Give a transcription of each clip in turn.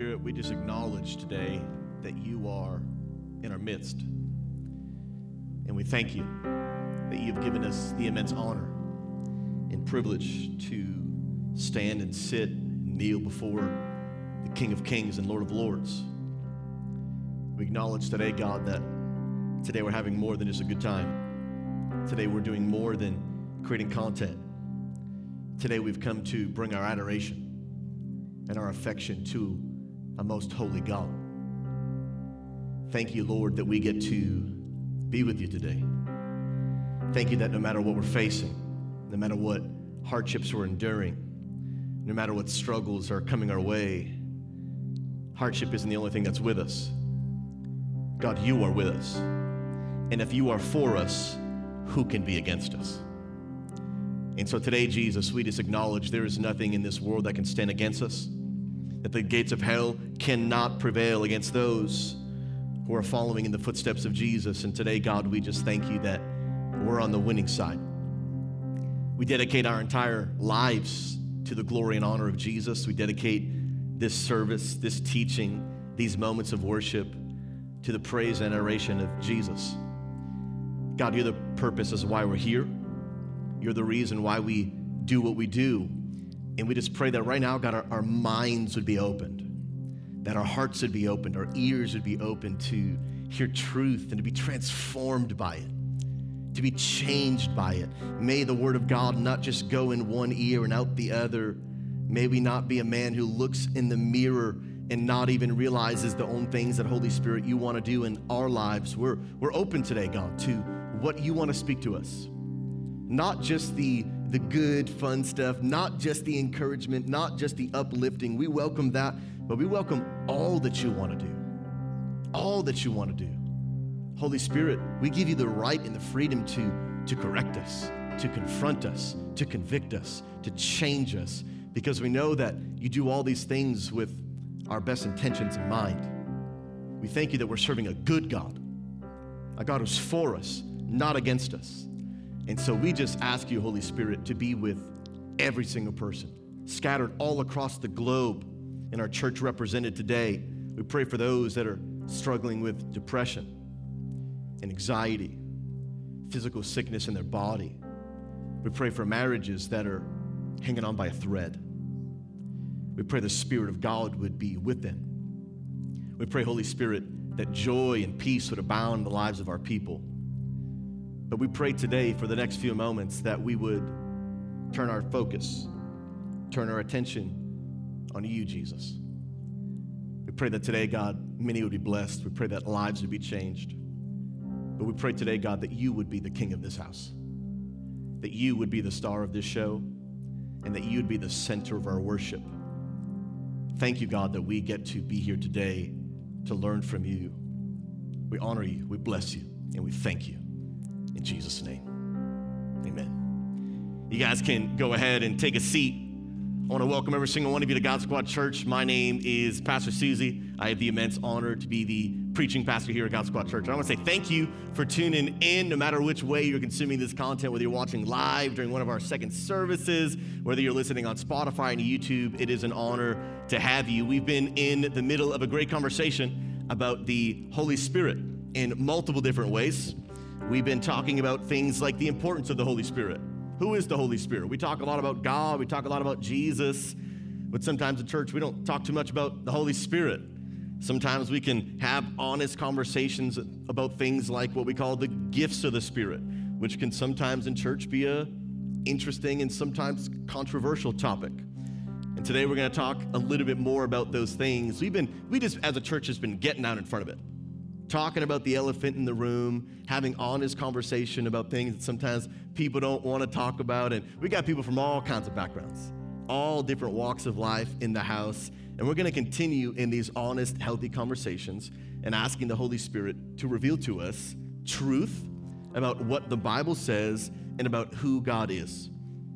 Spirit, we just acknowledge today that you are in our midst. And we thank you that you've given us the immense honor and privilege to stand and sit and kneel before the King of Kings and Lord of Lords. We acknowledge today, God, that today we're having more than just a good time. Today we're doing more than creating content. Today we've come to bring our adoration and our affection to a most holy God. Thank you, Lord, that we get to be with you today. Thank you that no matter what we're facing, no matter what hardships we're enduring, no matter what struggles are coming our way, hardship isn't the only thing that's with us. God, you are with us. And if you are for us, who can be against us? And so today, Jesus, we just acknowledge there is nothing in this world that can stand against us, that the gates of hell cannot prevail against those who are following in the footsteps of Jesus. And today, God, we just thank you that we're on the winning side. We dedicate our entire lives to the glory and honor of Jesus. We dedicate this service, this teaching, these moments of worship to the praise and adoration of Jesus. God, you're the purpose as why we're here. You're the reason why we do what we do. And we just pray that right now, God, our, our minds would be opened, that our hearts would be opened, our ears would be open to hear truth and to be transformed by it to be changed by it. May the word of God not just go in one ear and out the other. May we not be a man who looks in the mirror and not even realizes the own things that Holy Spirit you want to do in our lives. We're, we're open today, God, to what you want to speak to us. Not just the, the good, fun stuff, not just the encouragement, not just the uplifting. We welcome that, but we welcome all that you want to do. All that you want to do. Holy Spirit, we give you the right and the freedom to, to correct us, to confront us, to convict us, to change us, because we know that you do all these things with our best intentions in mind. We thank you that we're serving a good God, a God who's for us, not against us. And so we just ask you, Holy Spirit, to be with every single person scattered all across the globe in our church represented today. We pray for those that are struggling with depression and anxiety, physical sickness in their body. We pray for marriages that are hanging on by a thread. We pray the Spirit of God would be with them. We pray, Holy Spirit, that joy and peace would abound in the lives of our people. But we pray today for the next few moments that we would turn our focus, turn our attention on you, Jesus. We pray that today, God, many would be blessed. We pray that lives would be changed. But we pray today, God, that you would be the king of this house, that you would be the star of this show, and that you'd be the center of our worship. Thank you, God, that we get to be here today to learn from you. We honor you, we bless you, and we thank you. In Jesus' name, amen. You guys can go ahead and take a seat. I want to welcome every single one of you to God Squad Church. My name is Pastor Susie. I have the immense honor to be the preaching pastor here at God Squad Church. And I want to say thank you for tuning in, no matter which way you're consuming this content, whether you're watching live during one of our second services, whether you're listening on Spotify and YouTube. It is an honor to have you. We've been in the middle of a great conversation about the Holy Spirit in multiple different ways. We've been talking about things like the importance of the Holy Spirit. Who is the Holy Spirit? We talk a lot about God, we talk a lot about Jesus, but sometimes in church we don't talk too much about the Holy Spirit. Sometimes we can have honest conversations about things like what we call the gifts of the Spirit, which can sometimes in church be a interesting and sometimes controversial topic. And today we're going to talk a little bit more about those things. We've been we just as a church has been getting out in front of it. Talking about the elephant in the room, having honest conversation about things that sometimes people don't want to talk about and we got people from all kinds of backgrounds, all different walks of life in the house. And we're going to continue in these honest, healthy conversations and asking the Holy Spirit to reveal to us truth about what the Bible says and about who God is.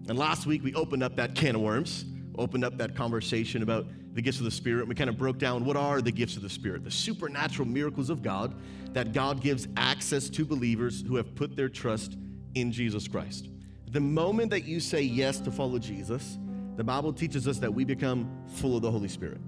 And last week we opened up that can of worms, opened up that conversation about the gifts of the Spirit. We kind of broke down what are the gifts of the Spirit, the supernatural miracles of God that God gives access to believers who have put their trust in Jesus Christ. The moment that you say yes to follow Jesus, the Bible teaches us that we become full of the Holy Spirit.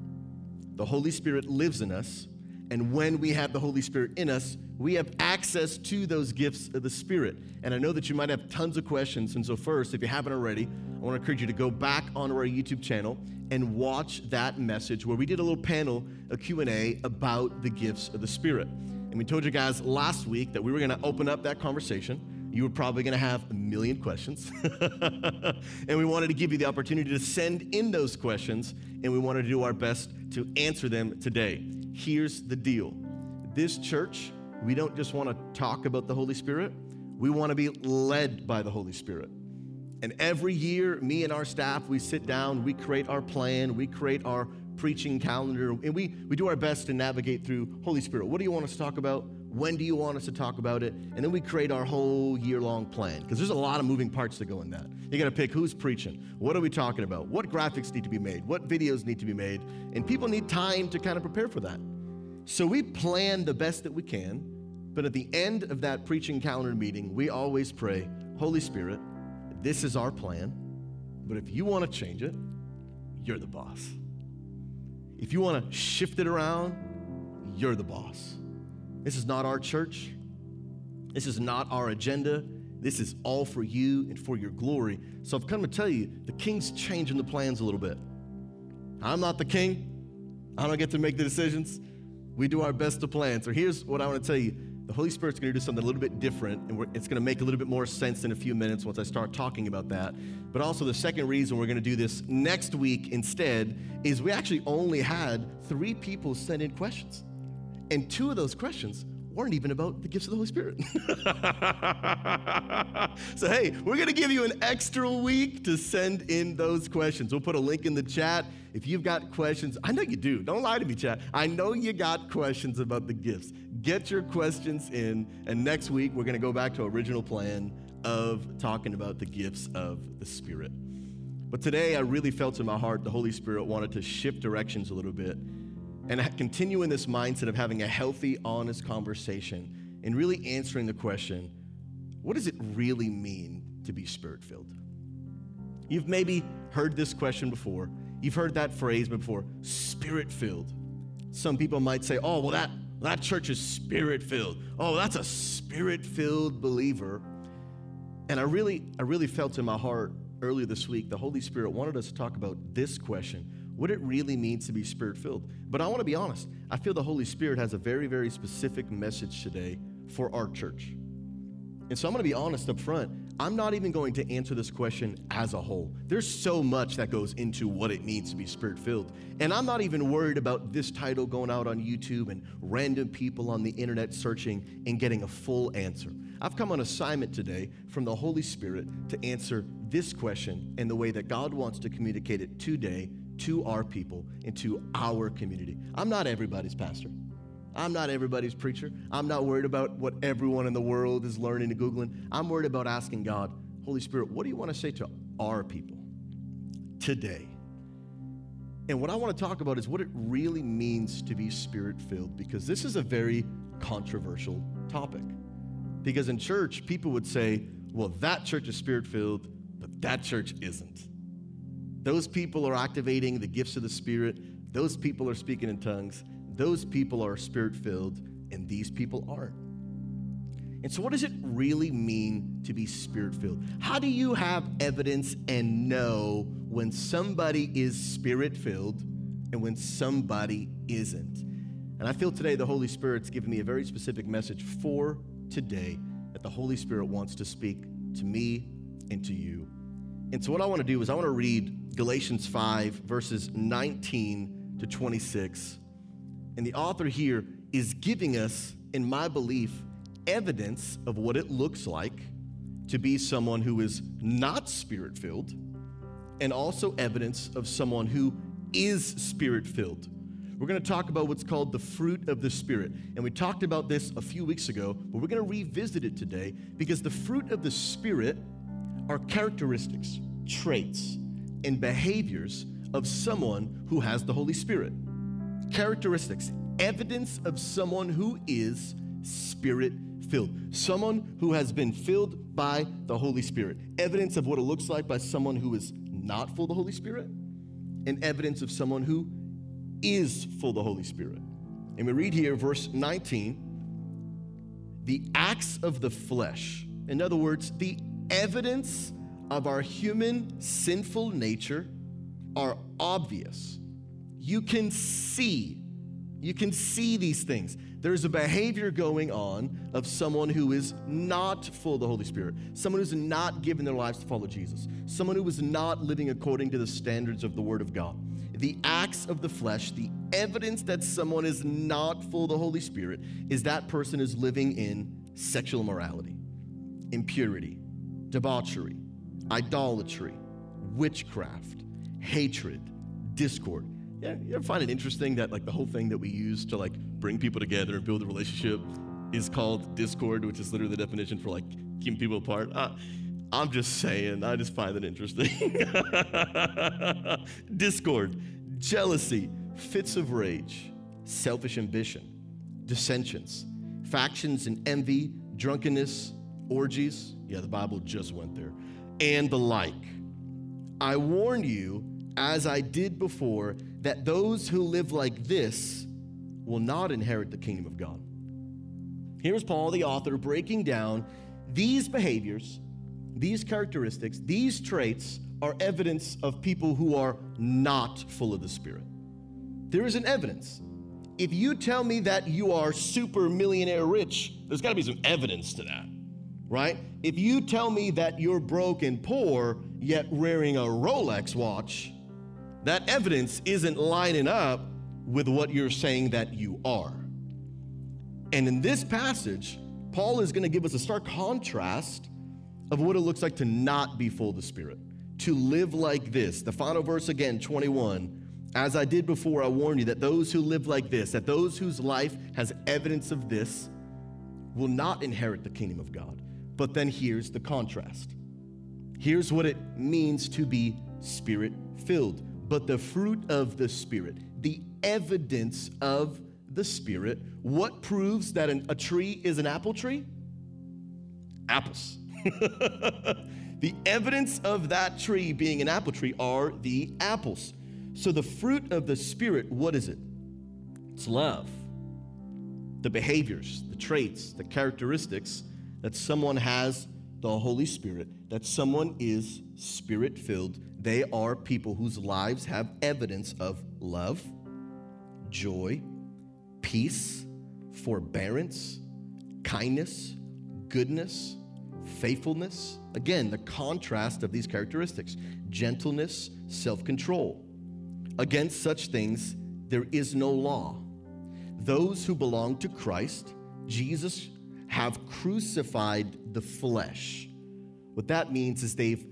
the Holy Spirit lives in us. And when we have the Holy Spirit in us, we have access to those gifts of the Spirit. And I know that you might have tons of questions. And so, first, if you haven't already, I want to encourage you to go back onto our YouTube channel and watch that message where we did a little panel, a Q&A about the gifts of the Spirit. And we told you guys last week that we were going to open up that conversation you were probably going to have a million questions. and we wanted to give you the opportunity to send in those questions, and we wanted to do our best to answer them today. Here's the deal this church, we don't just want to talk about the Holy Spirit, we want to be led by the Holy Spirit. And every year, me and our staff, we sit down, we create our plan, we create our preaching calendar, and we, we do our best to navigate through Holy Spirit. What do you want us to talk about? When do you want us to talk about it? And then we create our whole year long plan because there's a lot of moving parts that go in that. You got to pick who's preaching, what are we talking about, what graphics need to be made, what videos need to be made, and people need time to kind of prepare for that. So we plan the best that we can, but at the end of that preaching calendar meeting, we always pray, Holy Spirit, this is our plan, but if you want to change it, you're the boss. If you want to shift it around, you're the boss. This is not our church. This is not our agenda. This is all for you and for your glory. So I've come to tell you the king's changing the plans a little bit. I'm not the king. I don't get to make the decisions. We do our best to plan. So here's what I want to tell you the Holy Spirit's going to do something a little bit different, and it's going to make a little bit more sense in a few minutes once I start talking about that. But also, the second reason we're going to do this next week instead is we actually only had three people send in questions. And two of those questions weren't even about the gifts of the Holy Spirit. so, hey, we're going to give you an extra week to send in those questions. We'll put a link in the chat. If you've got questions, I know you do. Don't lie to me, chat. I know you got questions about the gifts. Get your questions in. And next week, we're going to go back to original plan of talking about the gifts of the Spirit. But today, I really felt in my heart the Holy Spirit wanted to shift directions a little bit and continue in this mindset of having a healthy, honest conversation and really answering the question what does it really mean to be spirit filled? You've maybe heard this question before. You've heard that phrase before spirit filled. Some people might say, oh, well, that, that church is spirit filled. Oh, that's a spirit filled believer. And I really, I really felt in my heart earlier this week, the Holy Spirit wanted us to talk about this question what it really means to be spirit filled. But I want to be honest, I feel the Holy Spirit has a very, very specific message today for our church. And so I'm going to be honest up front. I'm not even going to answer this question as a whole. There's so much that goes into what it means to be spirit filled. And I'm not even worried about this title going out on YouTube and random people on the internet searching and getting a full answer. I've come on assignment today from the Holy Spirit to answer this question in the way that God wants to communicate it today to our people and to our community. I'm not everybody's pastor. I'm not everybody's preacher. I'm not worried about what everyone in the world is learning and Googling. I'm worried about asking God, Holy Spirit, what do you want to say to our people today? And what I want to talk about is what it really means to be spirit filled, because this is a very controversial topic. Because in church, people would say, well, that church is spirit filled, but that church isn't. Those people are activating the gifts of the Spirit. Those people are speaking in tongues. Those people are spirit filled, and these people aren't. And so, what does it really mean to be spirit filled? How do you have evidence and know when somebody is spirit filled and when somebody isn't? And I feel today the Holy Spirit's given me a very specific message for today that the Holy Spirit wants to speak to me and to you. And so, what I want to do is, I want to read Galatians 5, verses 19 to 26. And the author here is giving us, in my belief, evidence of what it looks like to be someone who is not spirit filled, and also evidence of someone who is spirit filled. We're going to talk about what's called the fruit of the Spirit. And we talked about this a few weeks ago, but we're going to revisit it today because the fruit of the Spirit are characteristics, traits, and behaviors of someone who has the Holy Spirit. Characteristics, evidence of someone who is spirit filled, someone who has been filled by the Holy Spirit. Evidence of what it looks like by someone who is not full of the Holy Spirit, and evidence of someone who is full of the Holy Spirit. And we read here, verse 19, the acts of the flesh. In other words, the evidence of our human sinful nature are obvious. You can see, you can see these things. There's a behavior going on of someone who is not full of the Holy Spirit, someone who's not given their lives to follow Jesus, someone who is not living according to the standards of the Word of God. The acts of the flesh, the evidence that someone is not full of the Holy Spirit, is that person is living in sexual immorality, impurity, debauchery, idolatry, witchcraft, hatred, discord. Yeah, you ever find it interesting that like the whole thing that we use to like bring people together and build a relationship is called discord, which is literally the definition for like keeping people apart. Uh, I'm just saying, I just find it interesting. discord, jealousy, fits of rage, selfish ambition, dissensions, factions and envy, drunkenness, orgies. Yeah, the Bible just went there. And the like. I warn you, as I did before, that those who live like this will not inherit the kingdom of God. Here's Paul, the author, breaking down these behaviors, these characteristics, these traits are evidence of people who are not full of the Spirit. There is an evidence. If you tell me that you are super millionaire rich, there's got to be some evidence to that, right? If you tell me that you're broke and poor, yet wearing a Rolex watch, that evidence isn't lining up with what you're saying that you are. And in this passage, Paul is going to give us a stark contrast of what it looks like to not be full of the Spirit, to live like this. The final verse again, 21. As I did before, I warn you that those who live like this, that those whose life has evidence of this, will not inherit the kingdom of God. But then here's the contrast. Here's what it means to be spirit filled. But the fruit of the Spirit, the evidence of the Spirit, what proves that an, a tree is an apple tree? Apples. the evidence of that tree being an apple tree are the apples. So, the fruit of the Spirit, what is it? It's love. The behaviors, the traits, the characteristics that someone has the Holy Spirit, that someone is spirit filled, they are people whose lives have evidence of love, joy, peace, forbearance, kindness, goodness, faithfulness. Again, the contrast of these characteristics gentleness, self control. Against such things, there is no law. Those who belong to Christ, Jesus, have crucified the flesh. What that means is they've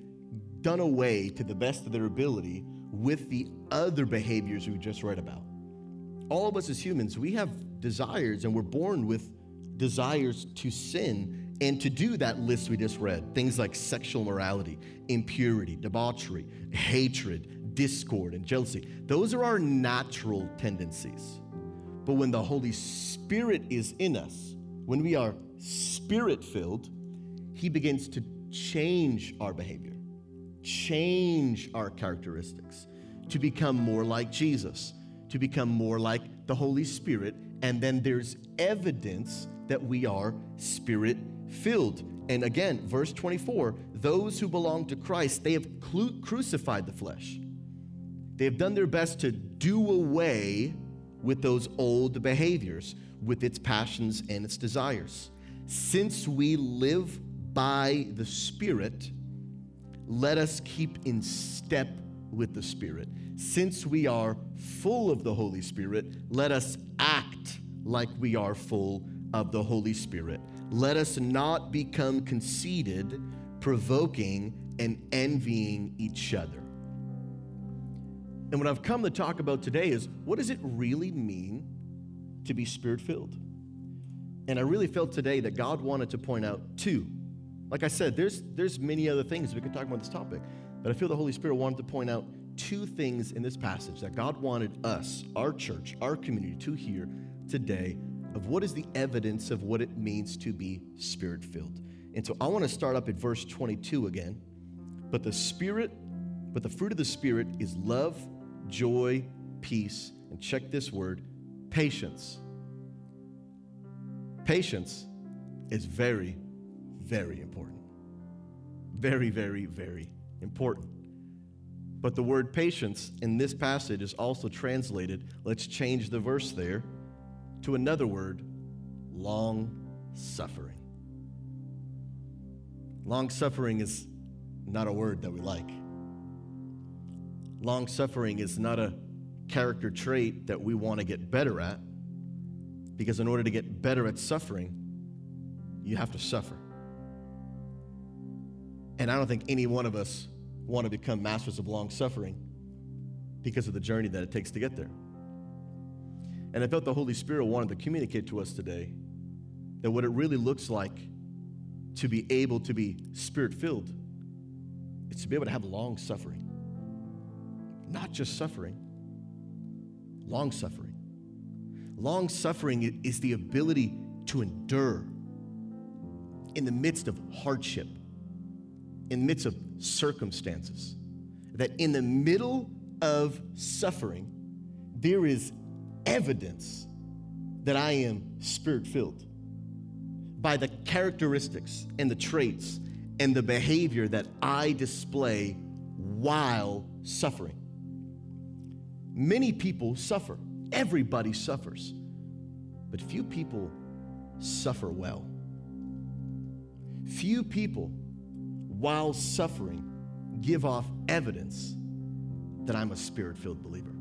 done away to the best of their ability with the other behaviors we just read about. All of us as humans, we have desires and we're born with desires to sin and to do that list we just read. Things like sexual morality, impurity, debauchery, hatred, discord, and jealousy. Those are our natural tendencies. But when the Holy Spirit is in us, when we are spirit filled, He begins to change our behavior change our characteristics to become more like Jesus, to become more like the Holy Spirit. And then there's evidence that we are spirit filled. And again, verse 24 those who belong to Christ, they have cru- crucified the flesh. They have done their best to do away with those old behaviors, with its passions and its desires. Since we live by the Spirit, let us keep in step with the Spirit. Since we are full of the Holy Spirit, let us act like we are full of the Holy Spirit. Let us not become conceited, provoking, and envying each other. And what I've come to talk about today is what does it really mean to be spirit filled? And I really felt today that God wanted to point out two like I said, there's, there's many other things we could talk about this topic, but I feel the Holy Spirit wanted to point out two things in this passage that God wanted us, our church, our community, to hear today of what is the evidence of what it means to be spirit filled. And so I want to start up at verse 22 again. But the Spirit, but the fruit of the Spirit is love, joy, peace, and check this word patience. Patience is very, very important. Very, very, very important. But the word patience in this passage is also translated, let's change the verse there, to another word, long suffering. Long suffering is not a word that we like. Long suffering is not a character trait that we want to get better at because, in order to get better at suffering, you have to suffer. And I don't think any one of us want to become masters of long suffering because of the journey that it takes to get there. And I felt the Holy Spirit wanted to communicate to us today that what it really looks like to be able to be spirit filled is to be able to have long suffering. Not just suffering, long suffering. Long suffering is the ability to endure in the midst of hardship, in the midst of circumstances. That in the middle of suffering, there is evidence that I am spirit filled by the characteristics and the traits and the behavior that I display while suffering. Many people suffer, everybody suffers, but few people suffer well. Few people, while suffering, give off evidence that I'm a spirit filled believer.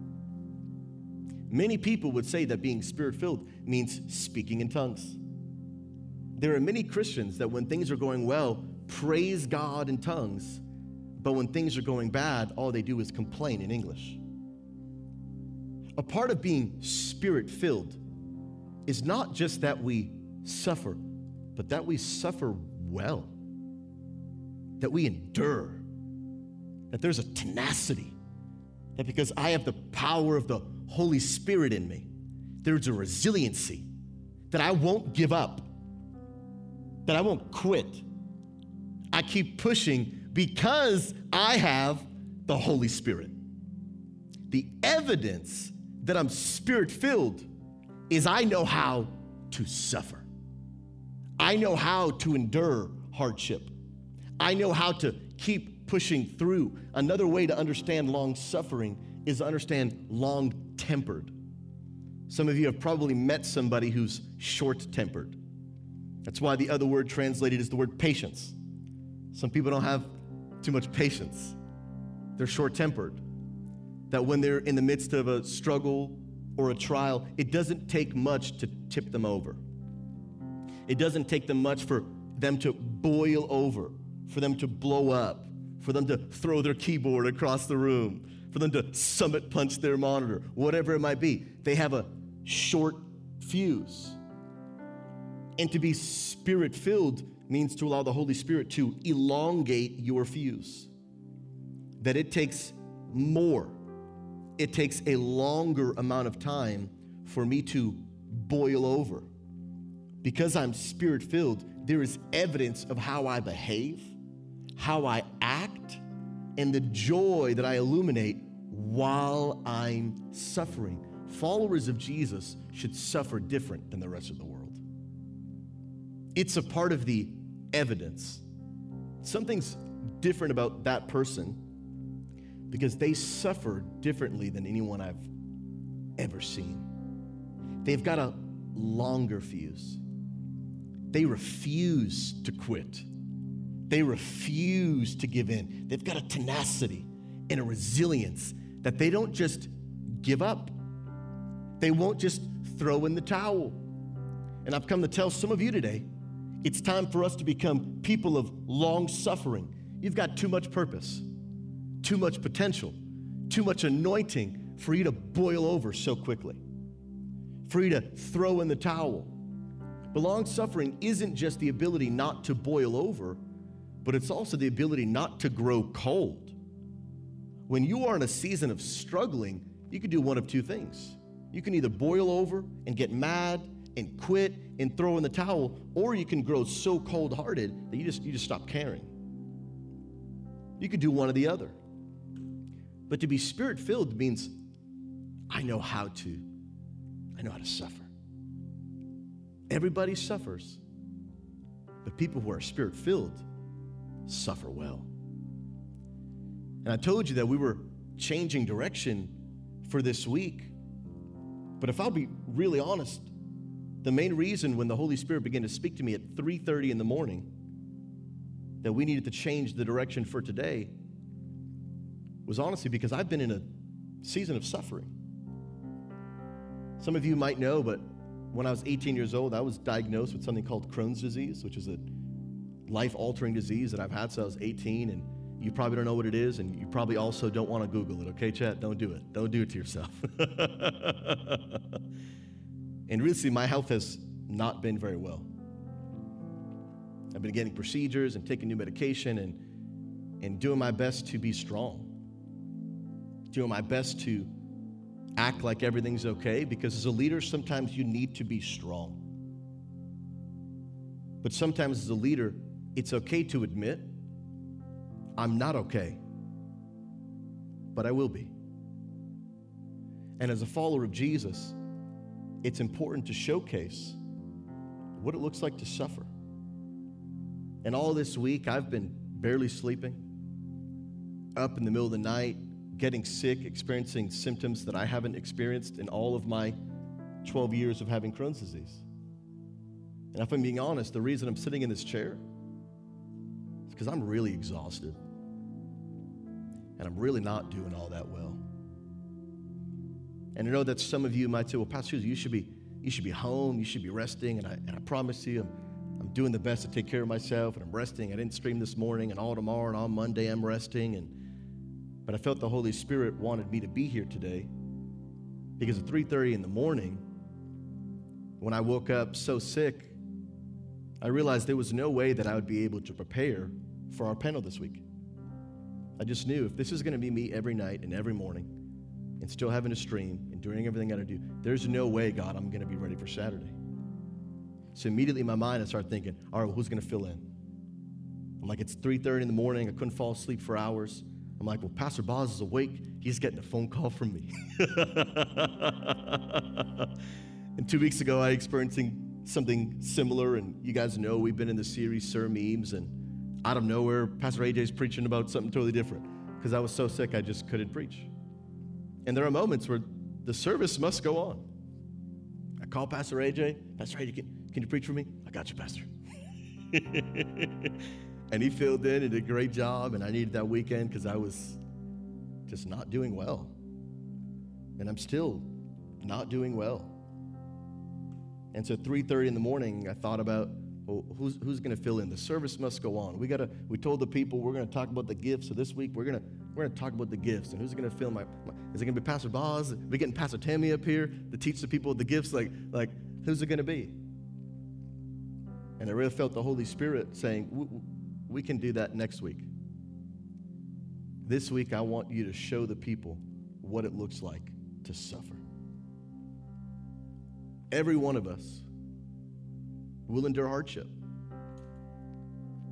Many people would say that being spirit filled means speaking in tongues. There are many Christians that when things are going well, praise God in tongues, but when things are going bad, all they do is complain in English. A part of being spirit filled is not just that we suffer, but that we suffer well, that we endure, that there's a tenacity, that because I have the power of the Holy Spirit in me, there's a resiliency, that I won't give up, that I won't quit. I keep pushing because I have the Holy Spirit. The evidence that I'm spirit filled is I know how to suffer. I know how to endure hardship. I know how to keep pushing through. Another way to understand long suffering is to understand long tempered. Some of you have probably met somebody who's short tempered. That's why the other word translated is the word patience. Some people don't have too much patience, they're short tempered. That when they're in the midst of a struggle or a trial, it doesn't take much to tip them over. It doesn't take them much for them to boil over, for them to blow up, for them to throw their keyboard across the room, for them to summit punch their monitor, whatever it might be. They have a short fuse. And to be spirit filled means to allow the Holy Spirit to elongate your fuse. That it takes more, it takes a longer amount of time for me to boil over because I'm spirit filled, there is evidence of how I behave, how I act, and the joy that I illuminate while I'm suffering. Followers of Jesus should suffer different than the rest of the world. It's a part of the evidence. Something's different about that person because they suffer differently than anyone I've ever seen. They've got a longer fuse. They refuse to quit. They refuse to give in. They've got a tenacity and a resilience that they don't just give up. They won't just throw in the towel. And I've come to tell some of you today it's time for us to become people of long suffering. You've got too much purpose, too much potential, too much anointing for you to boil over so quickly, for you to throw in the towel. But long suffering isn't just the ability not to boil over, but it's also the ability not to grow cold. When you are in a season of struggling, you can do one of two things. You can either boil over and get mad and quit and throw in the towel, or you can grow so cold hearted that you just, you just stop caring. You could do one or the other. But to be spirit filled means I know how to. I know how to suffer. Everybody suffers, but people who are spirit filled suffer well. And I told you that we were changing direction for this week. But if I'll be really honest, the main reason when the Holy Spirit began to speak to me at 3:30 in the morning that we needed to change the direction for today was honestly because I've been in a season of suffering. Some of you might know, but when I was 18 years old, I was diagnosed with something called Crohn's disease, which is a life altering disease that I've had since I was 18. And you probably don't know what it is, and you probably also don't want to Google it, okay, chat? Don't do it. Don't do it to yourself. and recently, my health has not been very well. I've been getting procedures and taking new medication and, and doing my best to be strong, doing my best to act like everything's okay because as a leader, sometimes you need to be strong. But sometimes as a leader, it's okay to admit, I'm not okay, but I will be. And as a follower of Jesus, it's important to showcase what it looks like to suffer. And all this week, I've been barely sleeping, up in the middle of the night, getting sick, experiencing symptoms that I haven't experienced in all of my 12 years of having Crohn's disease. And if I'm being honest, the reason I'm sitting in this chair is because I'm really exhausted. And I'm really not doing all that well. And I know that some of you might say, well, Pastor, you should be, you should be home, you should be resting. And I, and I promise you, I'm, I'm doing the best to take care of myself and I'm resting. I didn't stream this morning and all tomorrow and all Monday I'm resting. And but I felt the Holy Spirit wanted me to be here today because at 3:30 in the morning, when I woke up so sick, I realized there was no way that I would be able to prepare for our panel this week. I just knew if this is going to be me every night and every morning and still having to stream and doing everything I got to do, there's no way, God, I'm going to be ready for Saturday. So immediately in my mind, I started thinking, all right, who's going to fill in? I'm like, it's 3.30 in the morning. I couldn't fall asleep for hours. I'm like, well, Pastor Boz is awake. He's getting a phone call from me. and two weeks ago, I experiencing something similar. And you guys know we've been in the series Sir Memes. And out of nowhere, Pastor AJ's preaching about something totally different. Because I was so sick, I just couldn't preach. And there are moments where the service must go on. I call Pastor AJ. Pastor AJ, can, can you preach for me? I got you, Pastor. and he filled in and did a great job. And I needed that weekend because I was just not doing well. And I'm still not doing well. And so 3:30 in the morning, I thought about well, who's, who's going to fill in? The service must go on. We got to. We told the people we're going to talk about the gifts. So this week we're going to we're going to talk about the gifts and who's going to fill my, my Is it going to be Pastor Boz? Are we getting Pastor Tammy up here to teach the people the gifts? Like like who's it going to be? And I really felt the Holy Spirit saying, we can do that next week. This week, I want you to show the people what it looks like to suffer. Every one of us will endure hardship.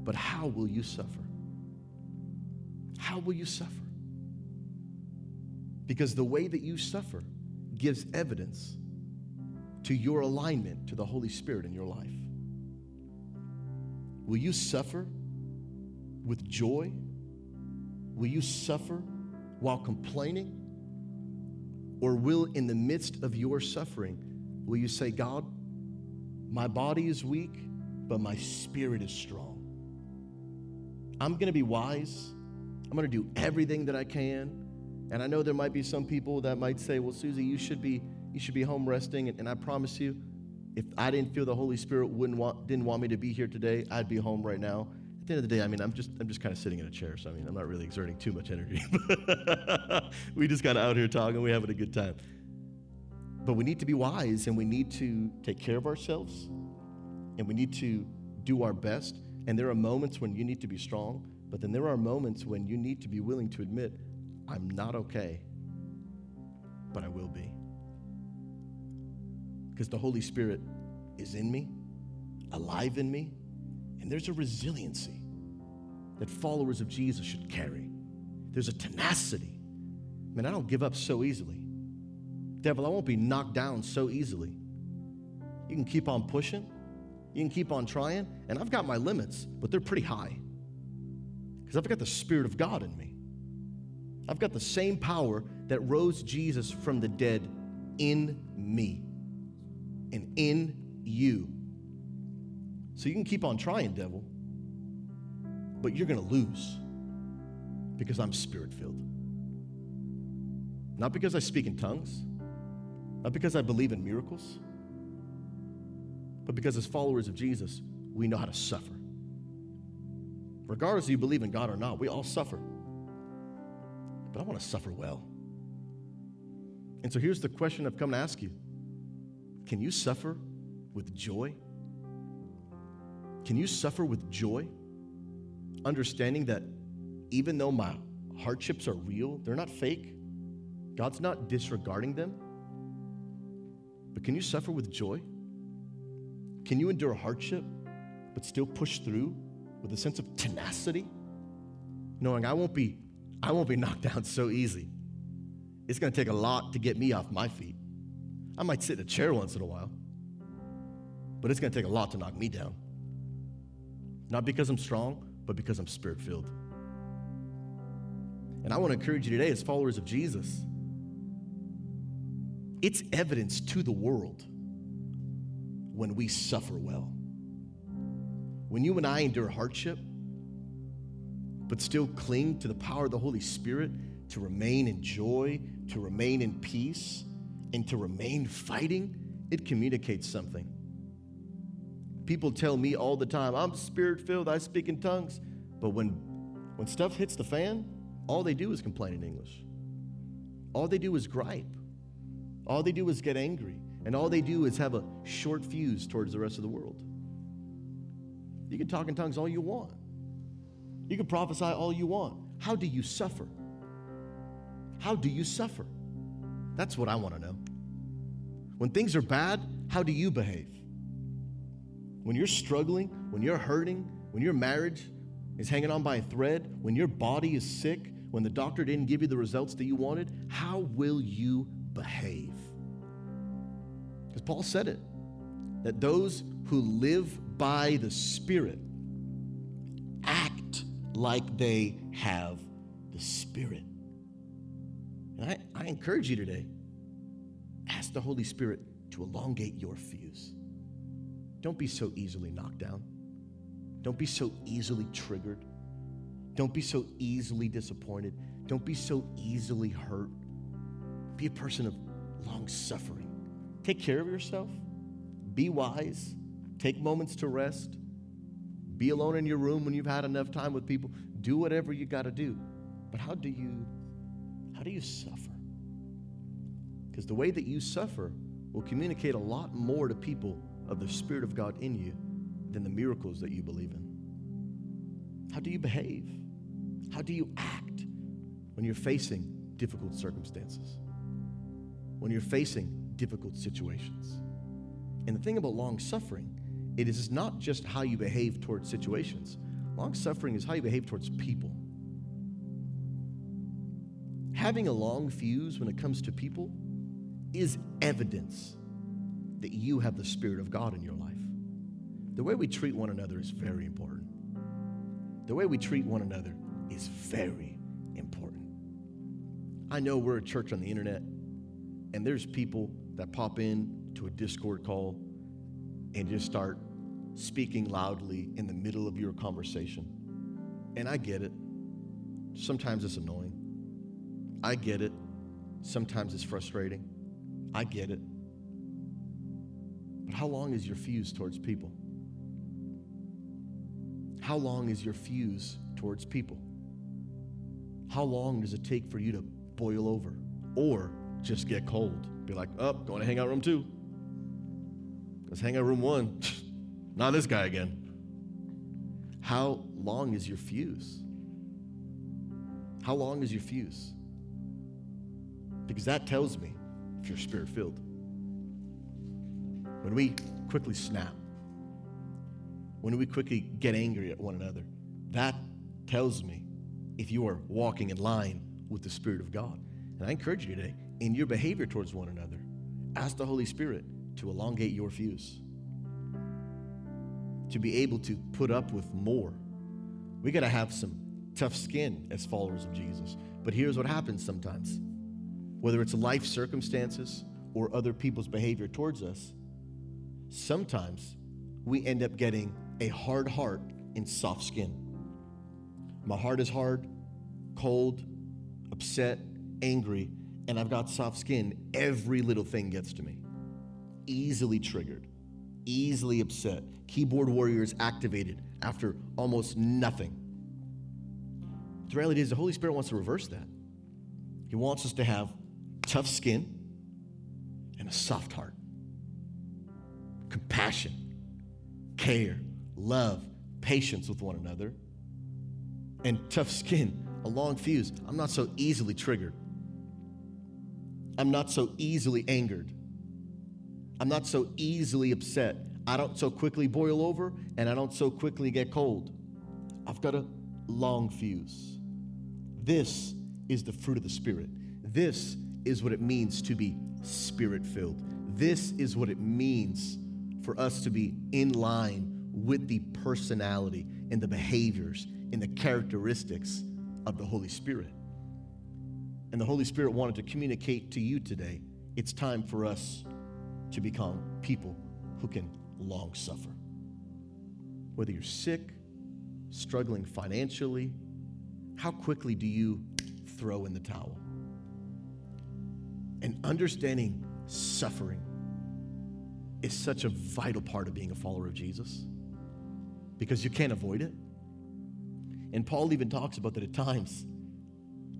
But how will you suffer? How will you suffer? Because the way that you suffer gives evidence to your alignment to the Holy Spirit in your life. Will you suffer with joy? Will you suffer while complaining? Or will, in the midst of your suffering, will you say, God, my body is weak, but my spirit is strong? I'm going to be wise. I'm going to do everything that I can. And I know there might be some people that might say, well, Susie, you should be, you should be home resting. And, and I promise you, if I didn't feel the Holy Spirit wouldn't want, didn't want me to be here today, I'd be home right now at the end of the day, I mean, I'm just I'm just kind of sitting in a chair, so I mean, I'm not really exerting too much energy. we just kind of out here talking, we're having a good time. But we need to be wise, and we need to take care of ourselves, and we need to do our best. And there are moments when you need to be strong, but then there are moments when you need to be willing to admit, I'm not okay, but I will be. Because the Holy Spirit is in me, alive in me, and there's a resiliency that followers of Jesus should carry. There's a tenacity. Man, I don't give up so easily. Devil, I won't be knocked down so easily. You can keep on pushing, you can keep on trying, and I've got my limits, but they're pretty high. Because I've got the Spirit of God in me. I've got the same power that rose Jesus from the dead in me and in you. So you can keep on trying, devil, but you're going to lose because I'm spirit filled. Not because I speak in tongues, not because I believe in miracles, but because as followers of Jesus, we know how to suffer. Regardless if you believe in God or not, we all suffer. But I want to suffer well. And so here's the question I've come to ask you Can you suffer with joy? Can you suffer with joy? Understanding that even though my hardships are real, they're not fake, God's not disregarding them. But can you suffer with joy? Can you endure hardship, but still push through with a sense of tenacity? Knowing I won't be, I won't be knocked down so easy. It's gonna take a lot to get me off my feet. I might sit in a chair once in a while, but it's gonna take a lot to knock me down. Not because I'm strong, but because I'm spirit filled. And I want to encourage you today, as followers of Jesus, it's evidence to the world when we suffer well. When you and I endure hardship, but still cling to the power of the Holy Spirit to remain in joy, to remain in peace, and to remain fighting, it communicates something. People tell me all the time, I'm spirit filled, I speak in tongues. But when, when stuff hits the fan, all they do is complain in English. All they do is gripe. All they do is get angry. And all they do is have a short fuse towards the rest of the world. You can talk in tongues all you want, you can prophesy all you want. How do you suffer? How do you suffer? That's what I want to know. When things are bad, how do you behave? When you're struggling, when you're hurting, when your marriage is hanging on by a thread, when your body is sick, when the doctor didn't give you the results that you wanted, how will you behave? Because Paul said it that those who live by the Spirit act like they have the Spirit. And I, I encourage you today ask the Holy Spirit to elongate your fuse. Don't be so easily knocked down. Don't be so easily triggered. Don't be so easily disappointed. Don't be so easily hurt. Be a person of long suffering. Take care of yourself. Be wise. Take moments to rest. Be alone in your room when you've had enough time with people. Do whatever you got to do. But how do you how do you suffer? Because the way that you suffer will communicate a lot more to people of the Spirit of God in you than the miracles that you believe in. How do you behave? How do you act when you're facing difficult circumstances? When you're facing difficult situations? And the thing about long suffering, it is not just how you behave towards situations. Long suffering is how you behave towards people. Having a long fuse when it comes to people is evidence that you have the Spirit of God in your life. The way we treat one another is very important. The way we treat one another is very important. I know we're a church on the internet, and there's people that pop in to a Discord call and just start speaking loudly in the middle of your conversation. And I get it. Sometimes it's annoying. I get it. Sometimes it's frustrating. I get it. How long is your fuse towards people? How long is your fuse towards people? How long does it take for you to boil over or just get cold? Be like, oh, going to hangout room two. Let's hang out room one. Not this guy again. How long is your fuse? How long is your fuse? Because that tells me if you're spirit filled. When we quickly snap, when we quickly get angry at one another, that tells me if you are walking in line with the Spirit of God. And I encourage you today in your behavior towards one another, ask the Holy Spirit to elongate your fuse, to be able to put up with more. We got to have some tough skin as followers of Jesus. But here's what happens sometimes whether it's life circumstances or other people's behavior towards us, sometimes we end up getting a hard heart and soft skin. My heart is hard, cold, upset, angry, and I've got soft skin. Every little thing gets to me. Easily triggered, easily upset. Keyboard warriors activated after almost nothing. The reality is, the Holy Spirit wants to reverse that. He wants us to have tough skin and a soft heart, compassion, care, love, patience with one another, and tough skin, a long fuse. I'm not so easily triggered. I'm not so easily angered. I'm not so easily upset. I don't so quickly boil over and I don't so quickly get cold. I've got a long fuse. This is the fruit of the Spirit. This is what it means to be spirit filled. This is what it means for us to be in line with the personality and the behaviors and the characteristics of the Holy Spirit. And the Holy Spirit wanted to communicate to you today it's time for us to become people who can long suffer. Whether you're sick, struggling financially, how quickly do you throw in the towel? And understanding suffering is such a vital part of being a follower of Jesus because you can't avoid it. And Paul even talks about that at times.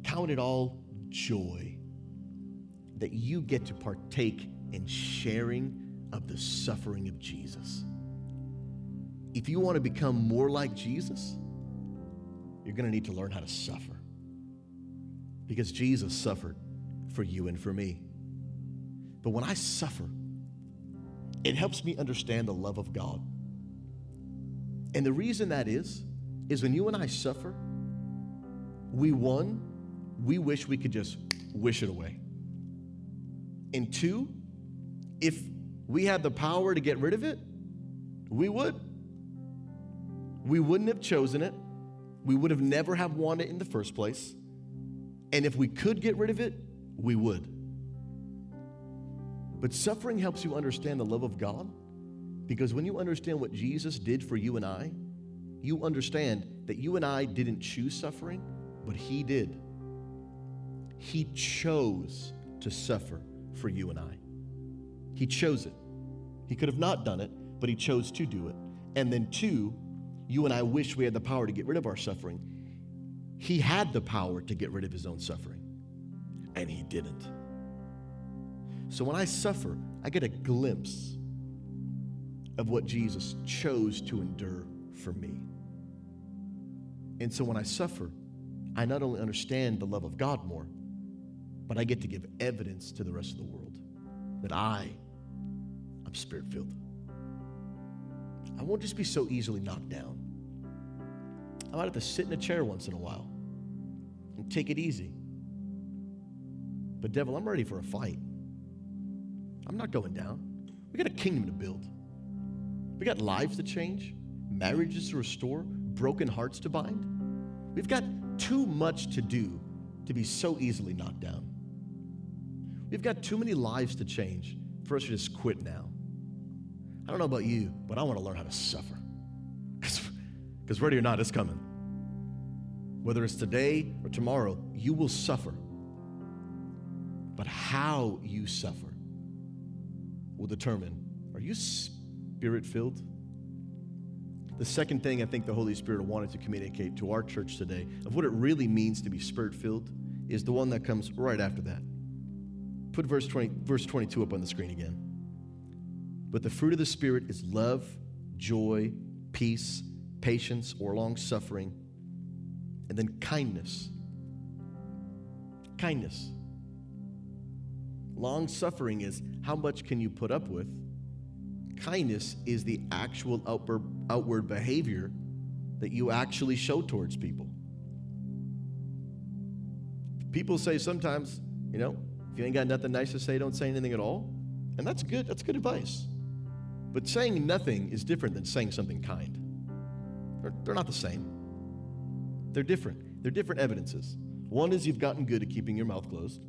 Count it all joy that you get to partake in sharing of the suffering of Jesus. If you want to become more like Jesus, you're going to need to learn how to suffer. Because Jesus suffered for you and for me. But when I suffer, it helps me understand the love of God. And the reason that is, is when you and I suffer, we one, we wish we could just wish it away. And two, if we had the power to get rid of it, we would. We wouldn't have chosen it. We would have never have wanted it in the first place. And if we could get rid of it, we would. But suffering helps you understand the love of God because when you understand what Jesus did for you and I, you understand that you and I didn't choose suffering, but He did. He chose to suffer for you and I. He chose it. He could have not done it, but He chose to do it. And then, two, you and I wish we had the power to get rid of our suffering. He had the power to get rid of His own suffering, and He didn't. So when I suffer, I get a glimpse of what Jesus chose to endure for me. And so when I suffer, I not only understand the love of God more, but I get to give evidence to the rest of the world that I am spirit filled. I won't just be so easily knocked down. I might have to sit in a chair once in a while and take it easy. But, devil, I'm ready for a fight. I'm not going down. We got a kingdom to build. We got lives to change, marriages to restore, broken hearts to bind. We've got too much to do to be so easily knocked down. We've got too many lives to change for us to just quit now. I don't know about you, but I want to learn how to suffer. Because ready or not, it's coming. Whether it's today or tomorrow, you will suffer. But how you suffer will determine are you spirit filled? The second thing I think the Holy Spirit wanted to communicate to our church today of what it really means to be spirit filled is the one that comes right after that. Put verse 20, verse 22 up on the screen again. But the fruit of the Spirit is love, joy, peace, patience, or long suffering, and then kindness. Kindness. Long suffering is how much can you put up with? Kindness is the actual outward, outward behavior that you actually show towards people. People say sometimes, you know, If you ain't got nothing nice to say, don't say anything at all. And that's good. That's good advice. But saying nothing is different than saying something kind. They're, they're not the same. They're different. They're different evidences. One is you've gotten good at keeping your mouth closed.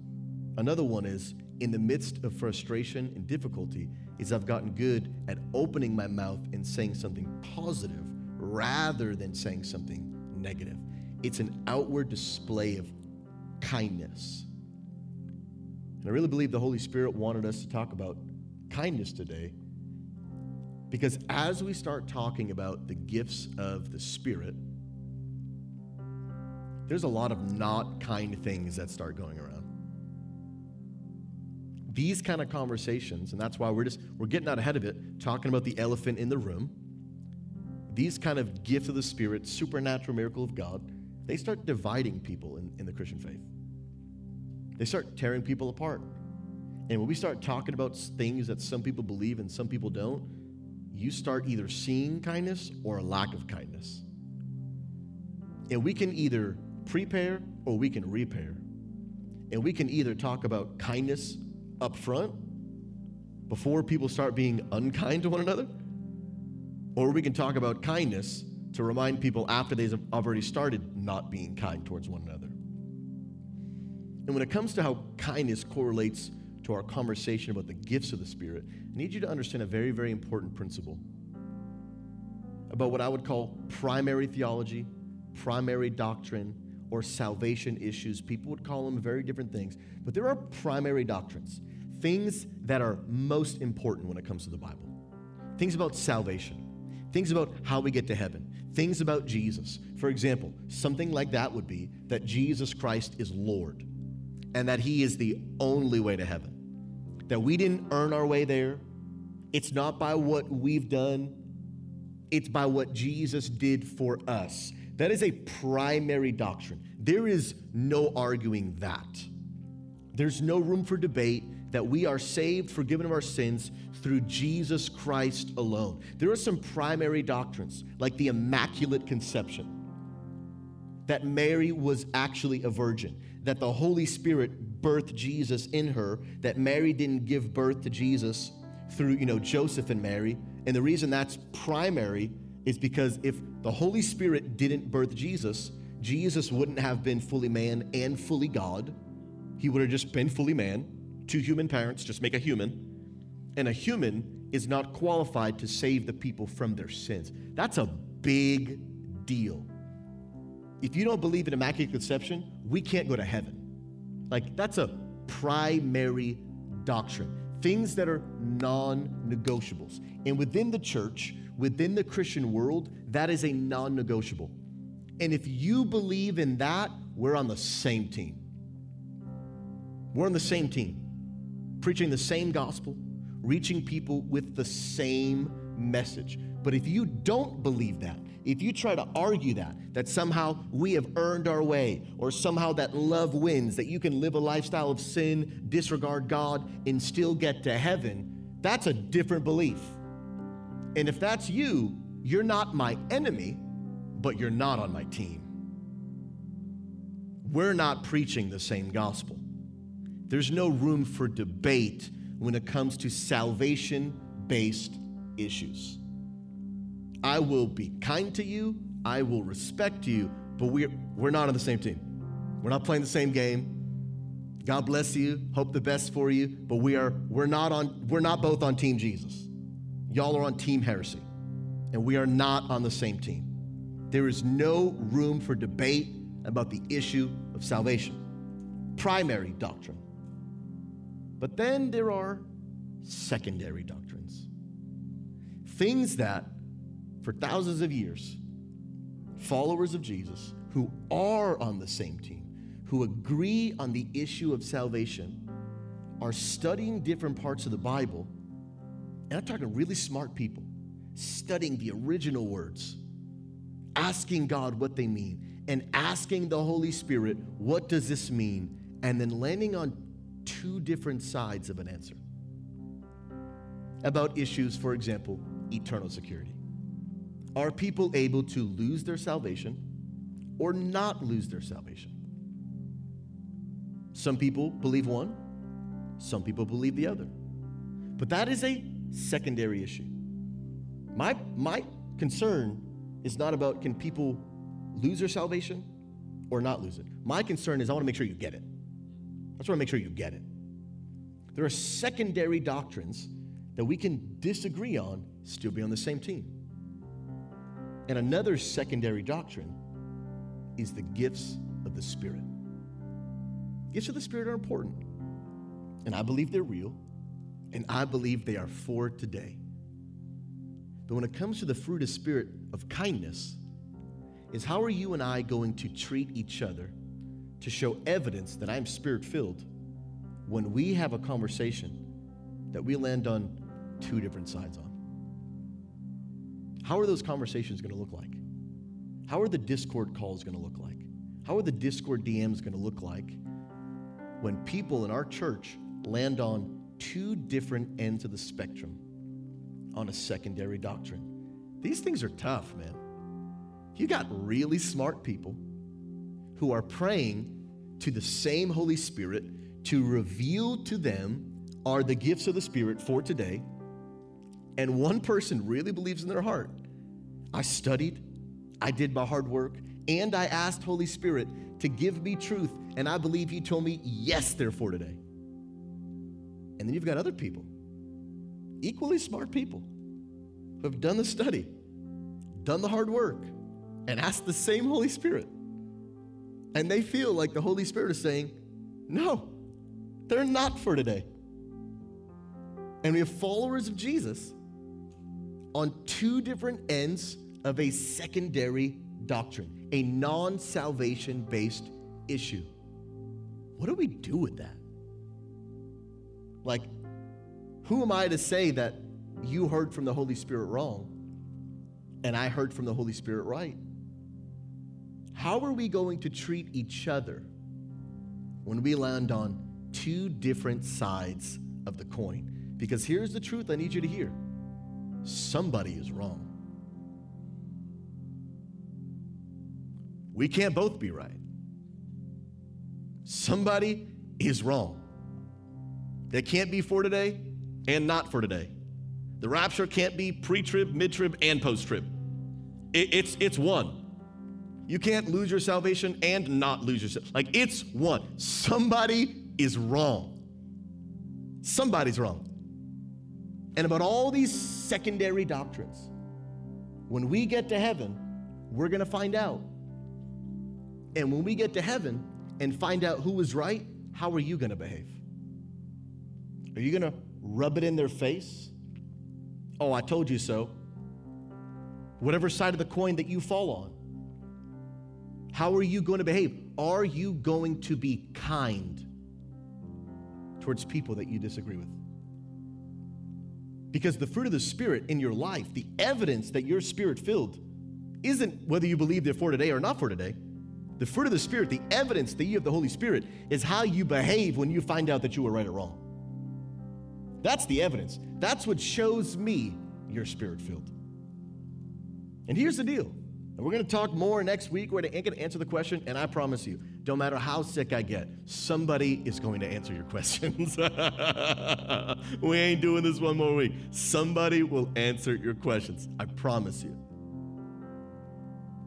Another one is in the midst of frustration and difficulty is I've gotten good at opening my mouth and saying something positive rather than saying something negative. It's an outward display of kindness. And I really believe the Holy Spirit wanted us to talk about kindness today because as we start talking about the gifts of the Spirit, there's a lot of not kind things that start going around these kind of conversations and that's why we're just we're getting out ahead of it talking about the elephant in the room. These kind of gifts of the spirit supernatural miracle of god they start dividing people in, in the christian faith. They start tearing people apart. And when we start talking about things that some people believe and some people don't you start either seeing kindness or a lack of kindness. And we can either prepare or we can repair. And we can either talk about kindness up front before people start being unkind to one another, or we can talk about kindness to remind people after they've already started not being kind towards one another. And when it comes to how kindness correlates to our conversation about the gifts of the Spirit, I need you to understand a very, very important principle about what I would call primary theology, primary doctrine, or salvation issues. People would call them very different things, but there are primary doctrines things that are most important when it comes to the Bible things about salvation, things about how we get to heaven, things about Jesus. For example, something like that would be that Jesus Christ is Lord and that He is the only way to heaven. That we didn't earn our way there. It's not by what we've done, it's by what Jesus did for us. That is a primary doctrine. There is no arguing that. There's no room for debate that we are saved, forgiven of our sins through Jesus Christ alone. There are some primary doctrines, like the Immaculate Conception, that Mary was actually a virgin, that the Holy Spirit birthed Jesus in her, that Mary didn't give birth to Jesus through, you know, Joseph and Mary. And the reason that's primary is because if the Holy Spirit didn't birth Jesus, Jesus wouldn't have been fully man and fully God. He would have just been fully man two human parents, just make a human. And a human is not qualified to save the people from their sins. That's a big deal. If you don't believe in Immaculate Conception, we can't go to heaven. Like, that's a primary doctrine. Things that are non negotiables. And within the church, within the Christian world, that is a non negotiable. And if you believe in that, we're on the same team. We're on the same team preaching the same gospel, reaching people with the same message. But if you don't believe that, if you try to argue that, that somehow we have earned our way, or somehow that love wins, that you can live a lifestyle of sin, disregard God, and still get to heaven, that's a different belief. And if that's you, you're not my enemy, but you're not on my team. We're not preaching the same gospel. There's no room for debate when it comes to salvation based issues. I will be kind to you, I will respect you, but we're, we're not on the same team. We're not playing the same game. God bless you, hope the best for you, but we are we're not on we're not both on team Jesus. Y'all are on team heresy. And we are not on the same team. There is no room for debate about the issue of salvation. Primary doctrine. But then there are secondary doctrines. Things that, for thousands of years, followers of Jesus who are on the same team, who agree on the issue of salvation, are studying different parts of the Bible. And I'm talking really smart people, studying the original words, asking God what they mean, and asking the Holy Spirit, what does this mean? And then landing on two different sides of an answer about issues, for example, eternal security. Are people able to lose their salvation or not lose their salvation? Some people believe one, Some people believe the other. But that is a secondary issue. My, my concern is not about can people lose their salvation or not lose it. My concern is I want to make sure you get it. I just want to make sure you get it. There are secondary doctrines that we can disagree on, still be on the same team. And another secondary doctrine is the gifts of the Spirit. Gifts of the Spirit are important, and I believe they're real, and I believe they are for today. But when it comes to the fruit of Spirit of kindness, is how are you and I going to treat each other to show evidence that I'm spirit filled when we have a conversation that we land on two different sides on? How are those conversations going to look like? How are the Discord calls going to look like? How are the Discord DMs going to look like when people in our church land on two different ends of the spectrum on a secondary doctrine? These things are tough, man. You got really smart people who are praying to the same Holy Spirit to reveal to them are the gifts of the Spirit for today. And one person really believes in their heart. I studied, I did my hard work, and I asked Holy Spirit to give me truth, and I believe He told me, yes, therefore today. And then you've got other people, equally smart people, who have done the study, done the hard work, and asked the same Holy Spirit. And they feel like the Holy Spirit is saying, no, they're not for today. And we have followers of Jesus on two different ends of a secondary doctrine, a non salvation based issue. What do we do with that? Like, who am I to say that you heard from the Holy Spirit wrong and I heard from the Holy Spirit right? How are we going to treat each other when we land on two different sides of the coin? Because here's the truth I need you to hear somebody is wrong. We can't both be right. Somebody is wrong. They can't be for today and not for today. The rapture can't be pre trib, mid trib, and post trib. It, it's, it's one. You can't lose your salvation and not lose yourself. like it's one. Somebody is wrong. Somebody's wrong. And about all these secondary doctrines, when we get to heaven, we're going to find out. And when we get to heaven and find out who was right, how are you going to behave? Are you going to rub it in their face? Oh, I told you so. Whatever side of the coin that you fall on. How are you going to behave? Are you going to be kind towards people that you disagree with? Because the fruit of the Spirit in your life, the evidence that you're spirit filled, isn't whether you believe they're for today or not for today. The fruit of the Spirit, the evidence that you have the Holy Spirit, is how you behave when you find out that you were right or wrong. That's the evidence. That's what shows me you're spirit filled. And here's the deal and we're going to talk more next week. We're going to answer the question, and I promise you, don't matter how sick I get, somebody is going to answer your questions. we ain't doing this one more week. Somebody will answer your questions. I promise you.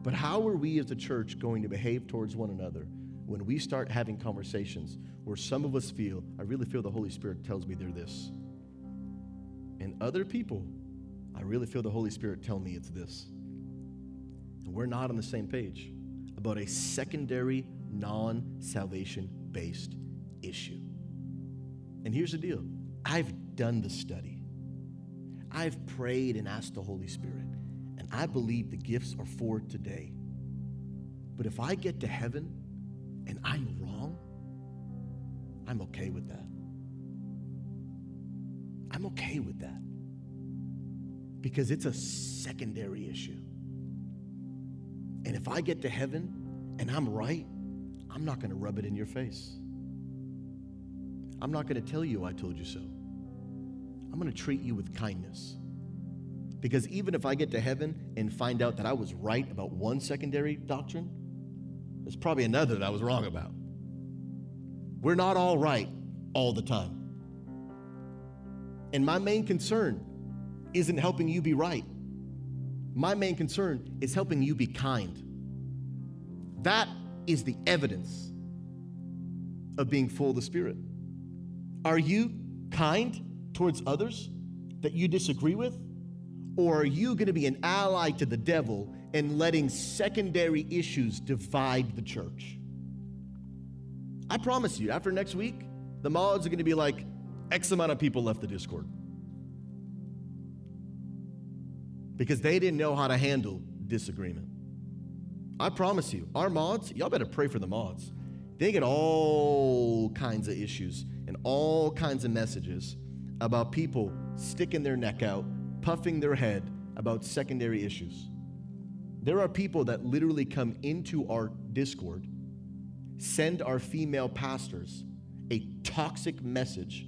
But how are we as a church going to behave towards one another when we start having conversations where some of us feel, I really feel the Holy Spirit tells me they're this? And other people, I really feel the Holy Spirit tell me it's this we're not on the same page about a secondary, non salvation based issue. And here's the deal I've done the study, I've prayed and asked the Holy Spirit, and I believe the gifts are for today. But if I get to heaven and I'm wrong, I'm okay with that. I'm okay with that because it's a secondary issue. And if I get to heaven and I'm right, I'm not going to rub it in your face. I'm not going to tell you I told you so. I'm going to treat you with kindness. Because even if I get to heaven and find out that I was right about one secondary doctrine, there's probably another that I was wrong about. We're not all right all the time. And my main concern isn't helping you be right. My main concern is helping you be kind. That is the evidence of being full of the Spirit. Are you kind towards others that you disagree with? Or are you going to be an ally to the devil and letting secondary issues divide the church? I promise you, after next week, the mods are going to be like X amount of people left the Discord. Because they didn't know how to handle disagreement. I promise you, our mods, y'all better pray for the mods. They get all kinds of issues and all kinds of messages about people sticking their neck out, puffing their head about secondary issues. There are people that literally come into our Discord, send our female pastors a toxic message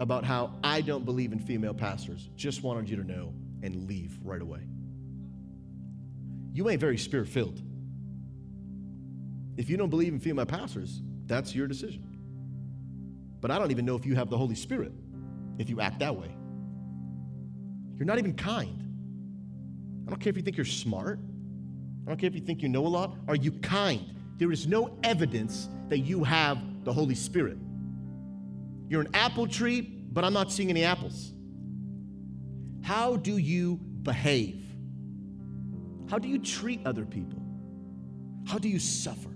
about how I don't believe in female pastors, just wanted you to know, and leave right away. You ain't very spirit filled. If you don't believe in female pastors, that's your decision. But I don't even know if you have the Holy Spirit if you act that way. You're not even kind. I don't care if you think you're smart. I don't care if you think you know a lot. Are you kind? There is no evidence that you have the Holy Spirit. You're an apple tree, but I'm not seeing any apples. How do you behave? How do you treat other people? How do you suffer?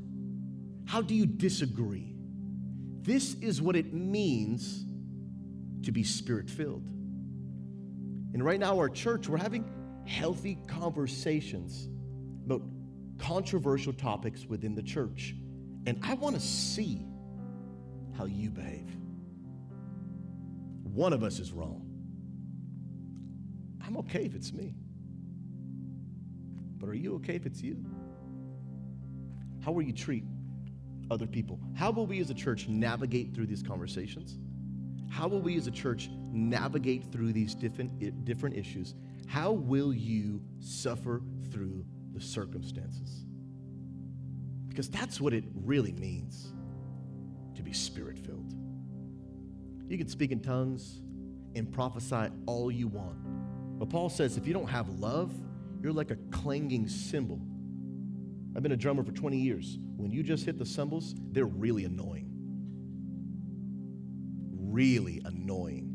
How do you disagree? This is what it means to be spirit filled. And right now, our church, we're having healthy conversations about controversial topics within the church. And I want to see how you behave. One of us is wrong. I'm okay if it's me. But are you okay if it's you? How will you treat other people? How will we as a church navigate through these conversations? How will we as a church navigate through these different, different issues? How will you suffer through the circumstances? Because that's what it really means to be spirit filled. You can speak in tongues and prophesy all you want. But Paul says if you don't have love, you're like a clanging cymbal. I've been a drummer for 20 years. When you just hit the cymbals, they're really annoying really annoying.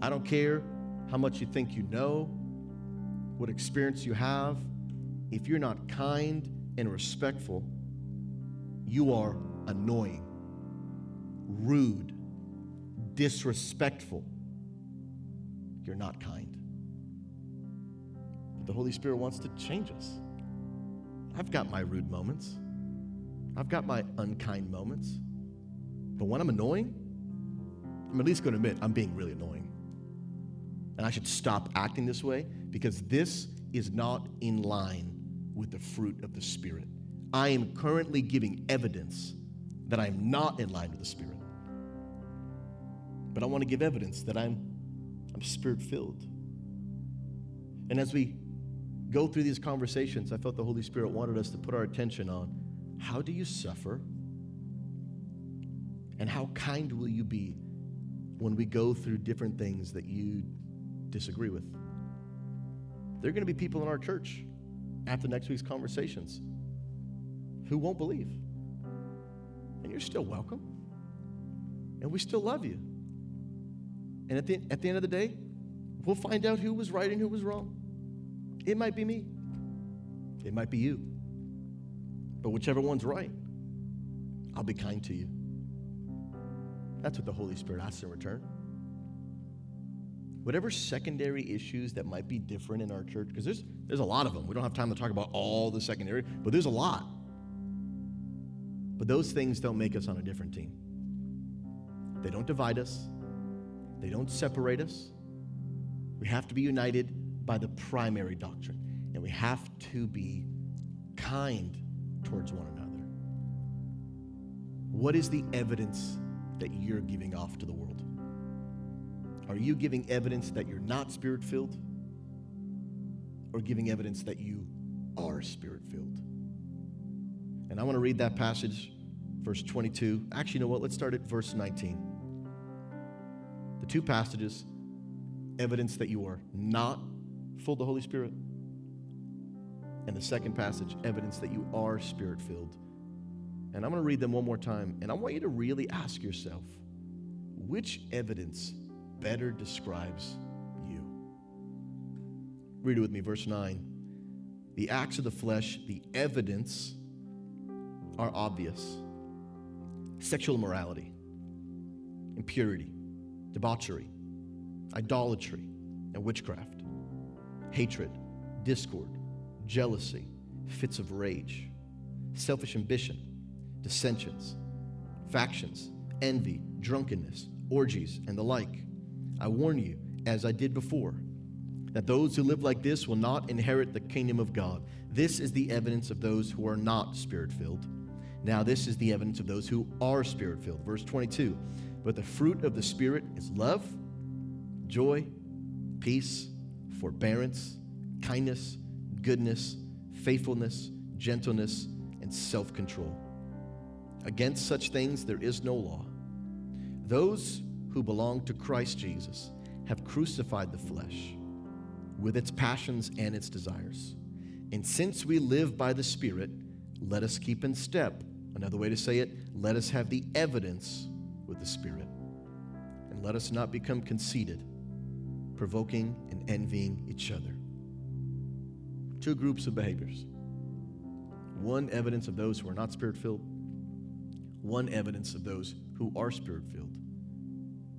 I don't care how much you think you know, what experience you have. If you're not kind and respectful, you are annoying, rude, disrespectful. You're not kind. But the Holy Spirit wants to change us. I've got my rude moments. I've got my unkind moments. But when I'm annoying, I'm at least going to admit I'm being really annoying. And I should stop acting this way because this is not in line with the fruit of the Spirit. I am currently giving evidence that I'm not in line with the Spirit. But I want to give evidence that I'm, spirit filled. And as we go through these conversations, I felt the Holy Spirit wanted us to put our attention on how do you suffer and how kind will you be when we go through different things that you disagree with? There are going to be people in our church after next week's conversations who won't believe. And you're still welcome. And we still love you. And at the, at the end of the day, we'll find out who was right and who was wrong. It might be me, it might be you. But whichever one's right, I'll be kind to you. That's what the Holy Spirit asks in return. Whatever secondary issues that might be different in our church, because there's, there's a lot of them. We don't have time to talk about all the secondary, but there's a lot. But those things don't make us on a different team. They don't divide us, they don't separate us. We have to be united by the primary doctrine, and we have to be kind towards one another. What is the evidence that you're giving off to the world? Are you giving evidence that you're not spirit filled? Or giving evidence that you are spirit filled? And I want to read that passage, verse 22. Actually, you know what? Let's start at verse 19. The two passages, evidence that you are not full of the Holy Spirit. And the second passage, evidence that you are spirit filled. And I'm going to read them one more time. And I want you to really ask yourself which evidence better describes you? Read it with me, verse 9. The acts of the flesh, the evidence, are obvious sexual immorality, impurity, debauchery, idolatry, and witchcraft, hatred, discord, jealousy, fits of rage, selfish ambition, dissensions, factions, envy, drunkenness, orgies, and the like. I warn you, as I did before, that those who live like this will not inherit the kingdom of God. This is the evidence of those who are not spirit filled. Now, this is the evidence of those who are spirit filled. Verse 22 But the fruit of the Spirit is love, joy, peace, forbearance, kindness, goodness, faithfulness, gentleness, and self control. Against such things there is no law. Those who belong to Christ Jesus have crucified the flesh with its passions and its desires. And since we live by the Spirit, let us keep in step. Another way to say it, let us have the evidence with the Spirit. And let us not become conceited, provoking and envying each other. Two groups of behaviors one evidence of those who are not spirit filled, one evidence of those who are spirit filled.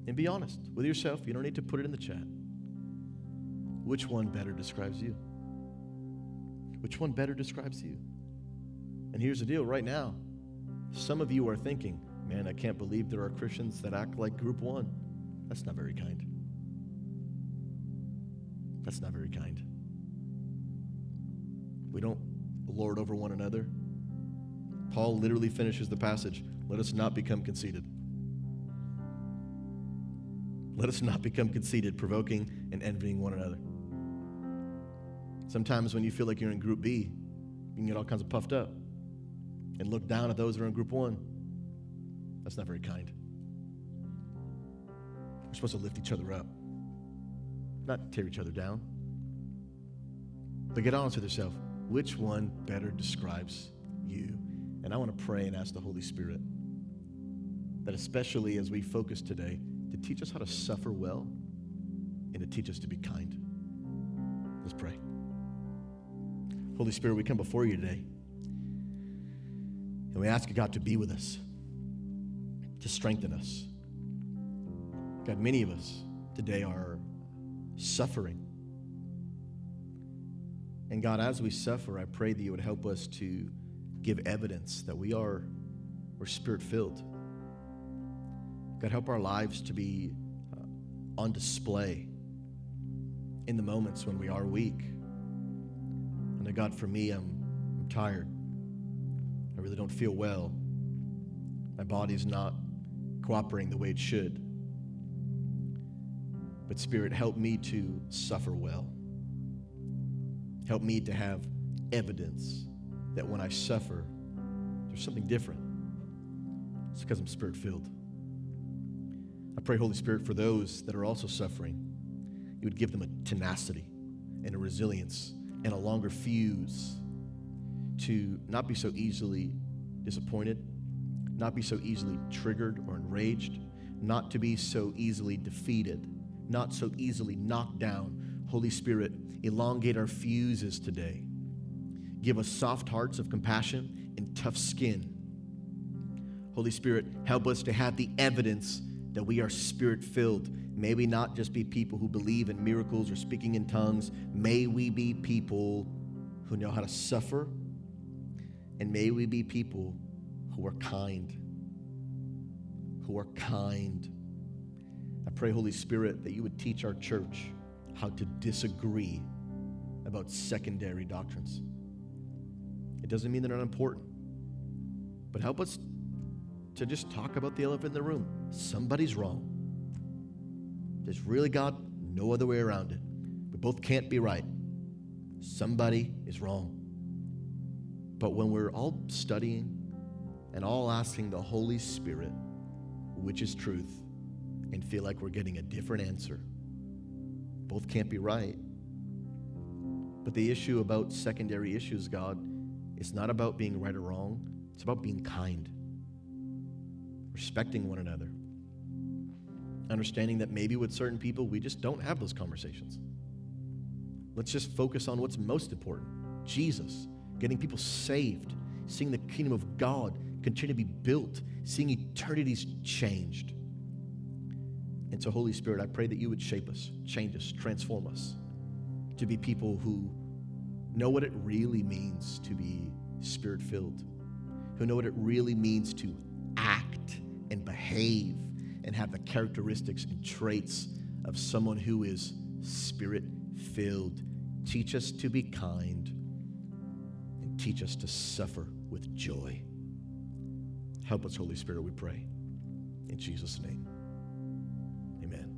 And be honest with yourself. You don't need to put it in the chat. Which one better describes you? Which one better describes you? And here's the deal right now some of you are thinking, man, I can't believe there are Christians that act like group one. That's not very kind. That's not very kind. We don't lord over one another. Paul literally finishes the passage let us not become conceited. Let us not become conceited, provoking and envying one another. Sometimes when you feel like you're in group B, you can get all kinds of puffed up and look down at those that are in group one. That's not very kind. We're supposed to lift each other up, not tear each other down. But get honest with yourself. Which one better describes you? And I want to pray and ask the Holy Spirit that, especially as we focus today, to teach us how to suffer well and to teach us to be kind. Let's pray. Holy Spirit, we come before you today and we ask you, God, to be with us, to strengthen us. God, many of us today are suffering. And God, as we suffer, I pray that you would help us to give evidence that we are we're spirit filled. God, help our lives to be uh, on display in the moments when we are weak. And God, for me, I'm, I'm tired. I really don't feel well. My body's not cooperating the way it should. But, Spirit, help me to suffer well. Help me to have evidence that when I suffer, there's something different. It's because I'm spirit filled. I pray, Holy Spirit, for those that are also suffering, you would give them a tenacity and a resilience and a longer fuse to not be so easily disappointed, not be so easily triggered or enraged, not to be so easily defeated, not so easily knocked down. Holy Spirit, elongate our fuses today. Give us soft hearts of compassion and tough skin. Holy Spirit, help us to have the evidence that we are spirit filled. May we not just be people who believe in miracles or speaking in tongues. May we be people who know how to suffer. And may we be people who are kind. Who are kind. I pray, Holy Spirit, that you would teach our church how to disagree about secondary doctrines. It doesn't mean they're not important, but help us to just talk about the elephant in the room. Somebody's wrong. There's really, God, no other way around it. We both can't be right. Somebody is wrong. But when we're all studying and all asking the Holy Spirit, which is truth, and feel like we're getting a different answer. Both can't be right. But the issue about secondary issues, God, is not about being right or wrong, it's about being kind, respecting one another, understanding that maybe with certain people, we just don't have those conversations. Let's just focus on what's most important Jesus, getting people saved, seeing the kingdom of God continue to be built, seeing eternities changed. And so, Holy Spirit, I pray that you would shape us, change us, transform us to be people who know what it really means to be spirit filled, who know what it really means to act and behave and have the characteristics and traits of someone who is spirit filled. Teach us to be kind and teach us to suffer with joy. Help us, Holy Spirit, we pray. In Jesus' name. Amen.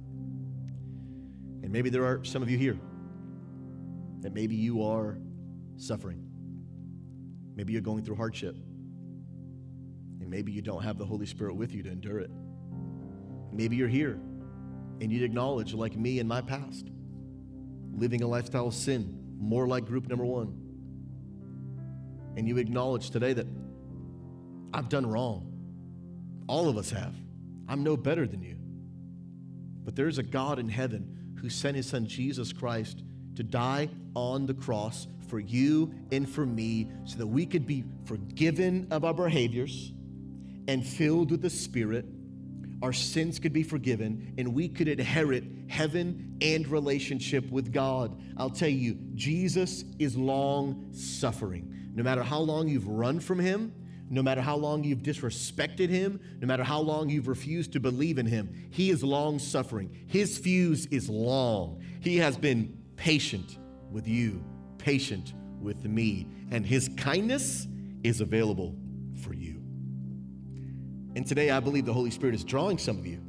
And maybe there are some of you here that maybe you are suffering. Maybe you're going through hardship. And maybe you don't have the Holy Spirit with you to endure it. Maybe you're here and you'd acknowledge, like me in my past, living a lifestyle of sin, more like group number one. And you acknowledge today that I've done wrong. All of us have. I'm no better than you. But there's a God in heaven who sent his son Jesus Christ to die on the cross for you and for me so that we could be forgiven of our behaviors and filled with the Spirit our sins could be forgiven, and we could inherit heaven and relationship with God. I'll tell you, Jesus is long suffering. No matter how long you've run from Him, no matter how long you've disrespected Him, no matter how long you've refused to believe in Him, He is long suffering. His fuse is long. He has been patient with you, patient with me, and His kindness is available for you. And today I believe the Holy Spirit is drawing some of you.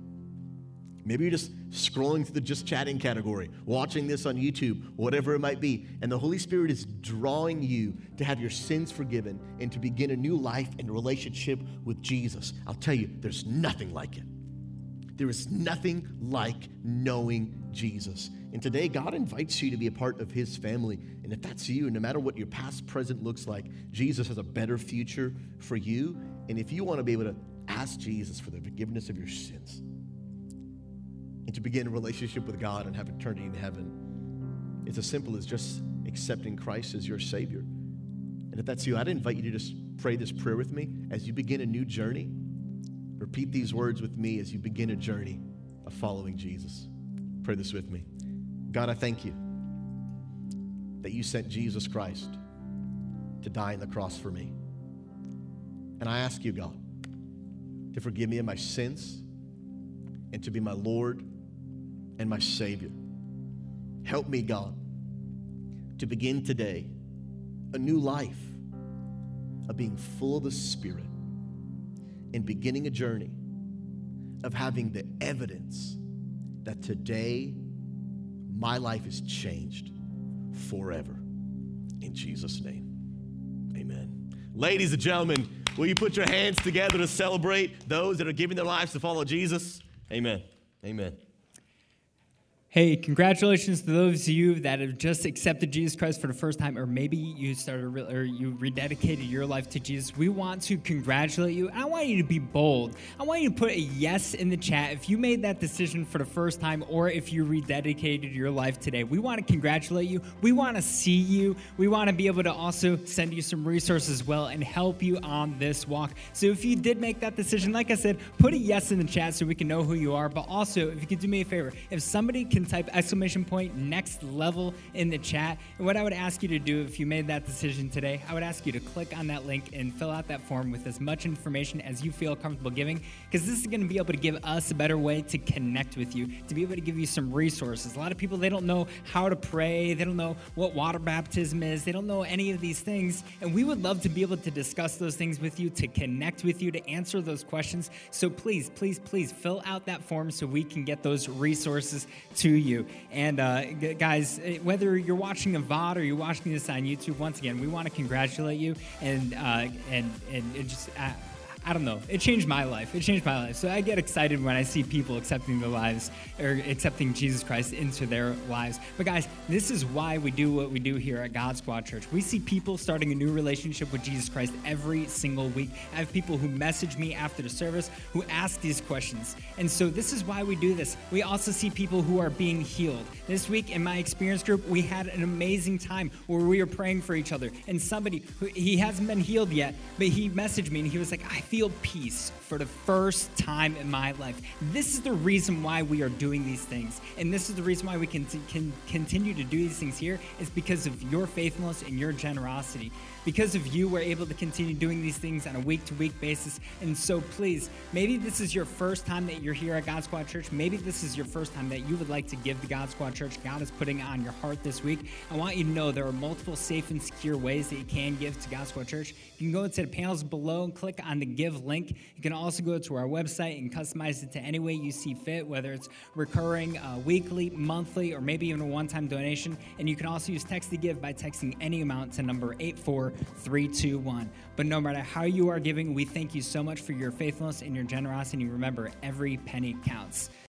Maybe you're just scrolling through the just chatting category, watching this on YouTube, whatever it might be, and the Holy Spirit is drawing you to have your sins forgiven and to begin a new life and relationship with Jesus. I'll tell you, there's nothing like it. There is nothing like knowing Jesus. And today, God invites you to be a part of His family. And if that's you, no matter what your past, present looks like, Jesus has a better future for you. And if you want to be able to ask Jesus for the forgiveness of your sins and to begin a relationship with God and have eternity in heaven. It's as simple as just accepting Christ as your Savior. And if that's you, I'd invite you to just pray this prayer with me as you begin a new journey. Repeat these words with me as you begin a journey of following Jesus. Pray this with me. God, I thank you that you sent Jesus Christ to die on the cross for me. And I ask you, God, to forgive me of my sins and to be my Lord and my Savior. Help me, God, to begin today a new life of being full of the Spirit and beginning a journey of having the evidence that today my life is changed forever. In Jesus' name, amen. Ladies and gentlemen, Will you put your hands together to celebrate those that are giving their lives to follow Jesus? Amen. Amen. Hey, congratulations to those of you that have just accepted Jesus Christ for the first time, or maybe you started re- or you rededicated your life to Jesus. We want to congratulate you. I want you to be bold. I want you to put a yes in the chat if you made that decision for the first time, or if you rededicated your life today. We want to congratulate you. We want to see you. We want to be able to also send you some resources as well and help you on this walk. So if you did make that decision, like I said, put a yes in the chat so we can know who you are. But also, if you could do me a favor, if somebody can type exclamation point next level in the chat. And what I would ask you to do if you made that decision today, I would ask you to click on that link and fill out that form with as much information as you feel comfortable giving, because this is going to be able to give us a better way to connect with you, to be able to give you some resources. A lot of people, they don't know how to pray, they don't know what water baptism is, they don't know any of these things. And we would love to be able to discuss those things with you, to connect with you, to answer those questions. So please, please, please fill out that form so we can get those resources to you. And uh, guys, eh, whether you're watching a VOD or you're watching this on YouTube, once again, we want to congratulate you and uh, and, and, and just. Uh, I don't know. It changed my life. It changed my life. So I get excited when I see people accepting their lives or accepting Jesus Christ into their lives. But guys, this is why we do what we do here at God Squad Church. We see people starting a new relationship with Jesus Christ every single week. I have people who message me after the service who ask these questions. And so this is why we do this. We also see people who are being healed. This week in my experience group, we had an amazing time where we were praying for each other. And somebody he hasn't been healed yet, but he messaged me and he was like, I feel feel peace for the first time in my life. This is the reason why we are doing these things. And this is the reason why we can, can continue to do these things here is because of your faithfulness and your generosity. Because of you, we're able to continue doing these things on a week to week basis. And so please, maybe this is your first time that you're here at God Squad Church. Maybe this is your first time that you would like to give to God Squad Church. God is putting on your heart this week. I want you to know there are multiple safe and secure ways that you can give to God Squad Church. You can go into the panels below and click on the give link. You can also go to our website and customize it to any way you see fit, whether it's recurring, uh, weekly, monthly, or maybe even a one time donation. And you can also use text to give by texting any amount to number 84 three, two, one. But no matter how you are giving, we thank you so much for your faithfulness and your generosity. Remember, every penny counts.